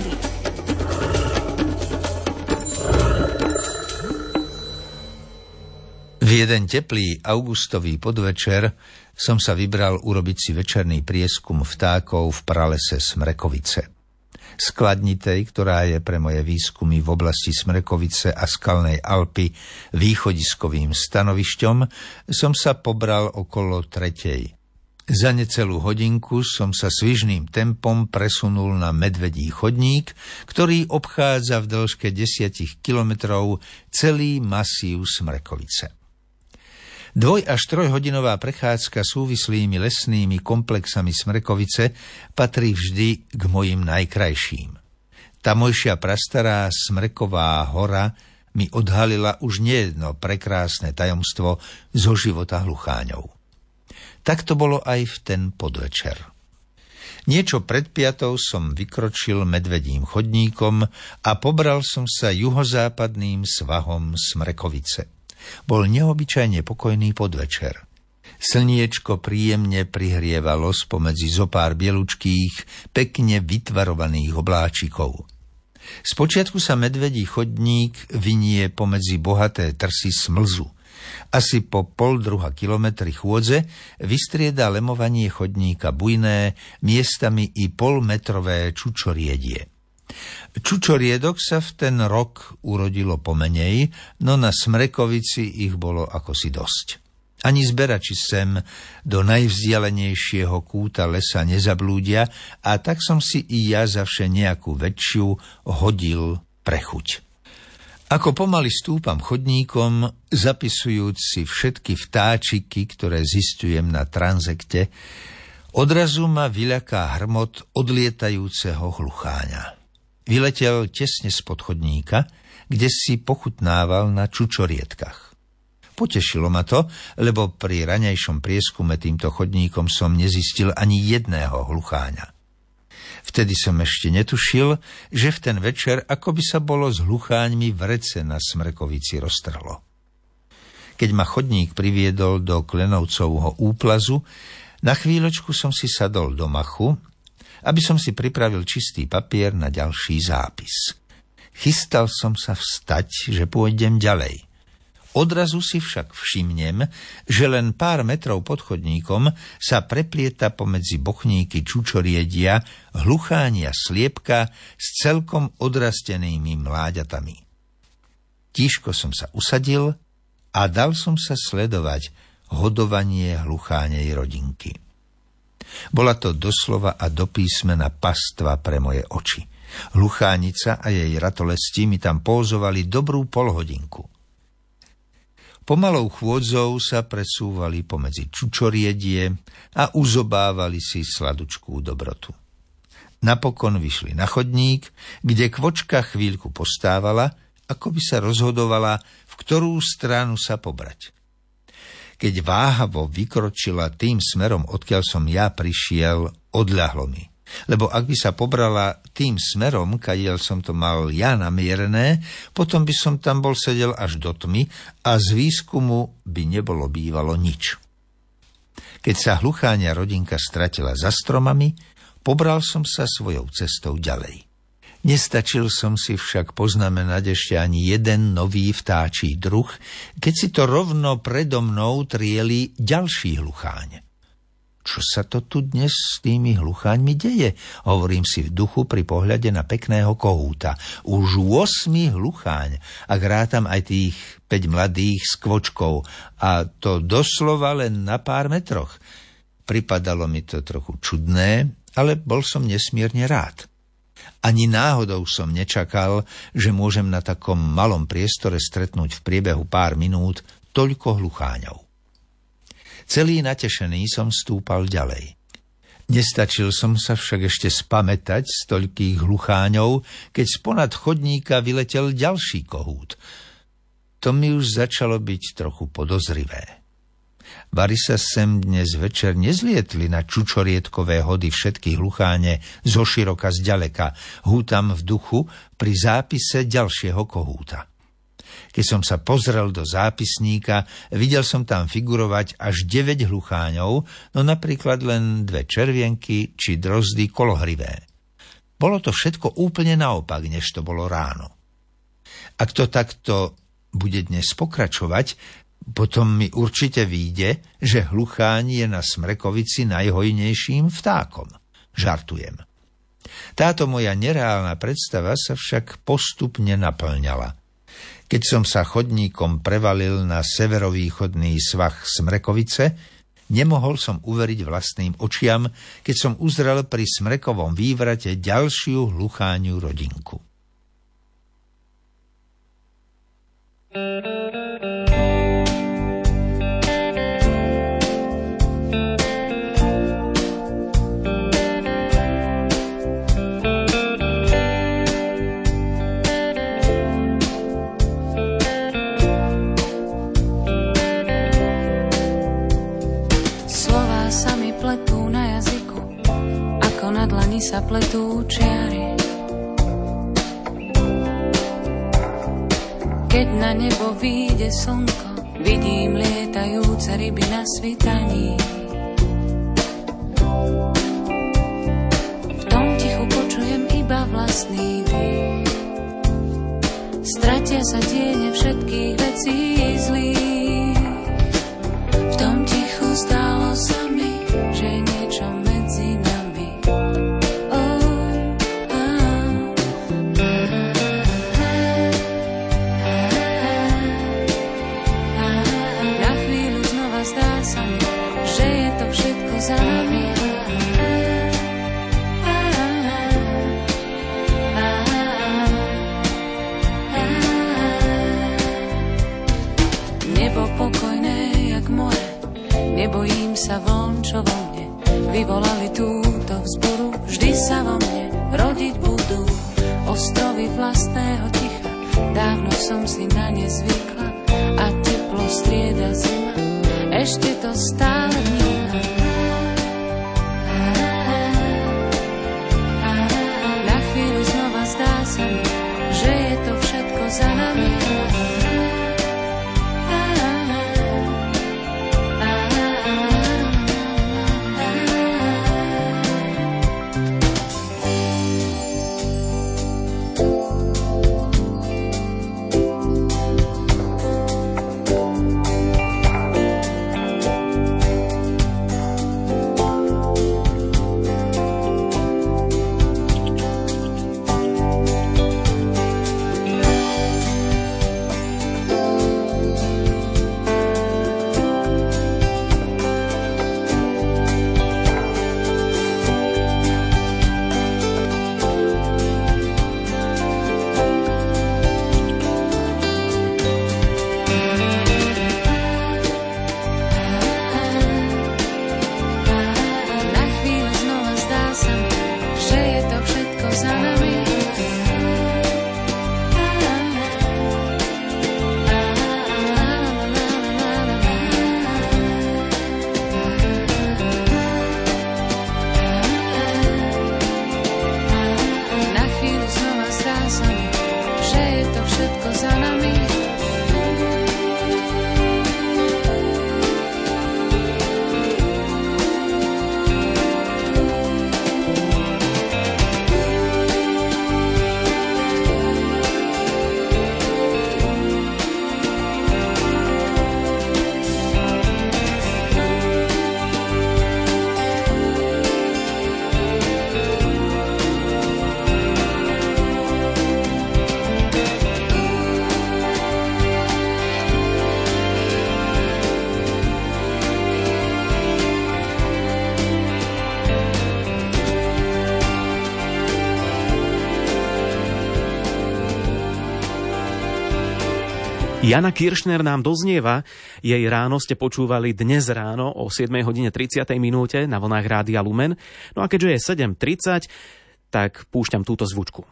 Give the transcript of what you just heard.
prírody. V jeden teplý augustový podvečer som sa vybral urobiť si večerný prieskum vtákov v pralese Smrekovice. Skladnitej, ktorá je pre moje výskumy v oblasti Smrekovice a Skalnej Alpy východiskovým stanovišťom, som sa pobral okolo tretej. Za necelú hodinku som sa svižným tempom presunul na medvedí chodník, ktorý obchádza v dĺžke desiatich kilometrov celý masív Smrekovice. Dvoj až trojhodinová prechádzka súvislými lesnými komplexami Smrekovice patrí vždy k mojim najkrajším. Tamojšia prastará Smreková hora mi odhalila už nejedno prekrásne tajomstvo zo života hlucháňov. Tak to bolo aj v ten podvečer. Niečo pred piatou som vykročil medvedím chodníkom a pobral som sa juhozápadným svahom Smrekovice. Bol neobyčajne pokojný podvečer. Slniečko príjemne prihrievalo spomedzi zopár bielučkých, pekne vytvarovaných obláčikov. Spočiatku sa medvedí chodník vynie pomedzi bohaté trsy smlzu – asi po pol druha kilometri chôdze vystrieda lemovanie chodníka bujné, miestami i polmetrové čučoriedie. Čučoriedok sa v ten rok urodilo pomenej, no na Smrekovici ich bolo ako si dosť. Ani zberači sem do najvzdialenejšieho kúta lesa nezablúdia a tak som si i ja zavše nejakú väčšiu hodil prechuť. Ako pomaly stúpam chodníkom, zapisujúc si všetky vtáčiky, ktoré zistujem na transekte, odrazu ma vyľaká hrmot odlietajúceho hlucháňa. Vyletel tesne spod chodníka, kde si pochutnával na čučorietkach. Potešilo ma to, lebo pri ranejšom prieskume týmto chodníkom som nezistil ani jedného hlucháňa. Vtedy som ešte netušil, že v ten večer ako by sa bolo s hlucháňmi v rece na Smrekovici roztrhlo. Keď ma chodník priviedol do Klenovcovho úplazu, na chvíľočku som si sadol do machu, aby som si pripravil čistý papier na ďalší zápis. Chystal som sa vstať, že pôjdem ďalej – Odrazu si však všimnem, že len pár metrov pod chodníkom sa preplieta pomedzi bochníky čučoriedia hluchánia sliepka s celkom odrastenými mláďatami. Tížko som sa usadil a dal som sa sledovať hodovanie hluchánej rodinky. Bola to doslova a do písmena pastva pre moje oči. Hluchánica a jej ratolesti mi tam pózovali dobrú polhodinku – Pomalou chôdzou sa presúvali pomedzi čučoriedie a uzobávali si sladučkú dobrotu. Napokon vyšli na chodník, kde kvočka chvíľku postávala, ako by sa rozhodovala, v ktorú stranu sa pobrať. Keď váhavo vykročila tým smerom, odkiaľ som ja prišiel, odľahlo mi lebo ak by sa pobrala tým smerom, kadiaľ som to mal ja namierené, potom by som tam bol sedel až do tmy a z výskumu by nebolo bývalo nič. Keď sa hlucháňa rodinka stratila za stromami, pobral som sa svojou cestou ďalej. Nestačil som si však poznamenať ešte ani jeden nový vtáčí druh, keď si to rovno predo mnou trieli ďalší hlucháň čo sa to tu dnes s tými hlucháňmi deje? Hovorím si v duchu pri pohľade na pekného kohúta. Už 8 hlucháň, ak rátam aj tých 5 mladých s kvočkou a to doslova len na pár metroch. Pripadalo mi to trochu čudné, ale bol som nesmierne rád. Ani náhodou som nečakal, že môžem na takom malom priestore stretnúť v priebehu pár minút toľko hlucháňov. Celý natešený som stúpal ďalej. Nestačil som sa však ešte spamätať z toľkých hlucháňov, keď sponad chodníka vyletel ďalší kohút. To mi už začalo byť trochu podozrivé. Bari sa sem dnes večer nezlietli na čučorietkové hody všetky hlucháne zo široka zďaleka, hútam v duchu pri zápise ďalšieho kohúta. Keď som sa pozrel do zápisníka, videl som tam figurovať až 9 hlucháňov, no napríklad len dve červienky či drozdy kolohrivé. Bolo to všetko úplne naopak, než to bolo ráno. Ak to takto bude dnes pokračovať, potom mi určite vyjde, že hlucháň je na Smrekovici najhojnejším vtákom. Žartujem. Táto moja nereálna predstava sa však postupne naplňala. Keď som sa chodníkom prevalil na severovýchodný svah Smrekovice, nemohol som uveriť vlastným očiam, keď som uzrel pri Smrekovom vývrate ďalšiu hlucháňu rodinku. Sa pletú čiary. Keď na nebo vyjde slnko, vidím lietajúce ryby na svitaní. V tom tichu počujem iba vlastný dých. Stratia sa tiene všetkých vecí zlých. Nebojím sa vln, čo vo mne vyvolali túto vzburu. Vždy sa vo mne rodiť budú ostrovy vlastného ticha. Dávno som si na ne zvykla a teplo strieda zima. Ešte to stále vnímam. Jana Kiršner nám doznieva, jej ráno ste počúvali dnes ráno o 7 hodine 30 minúte na vlnách Rádia Lumen. No a keďže je 7.30, tak púšťam túto zvučku.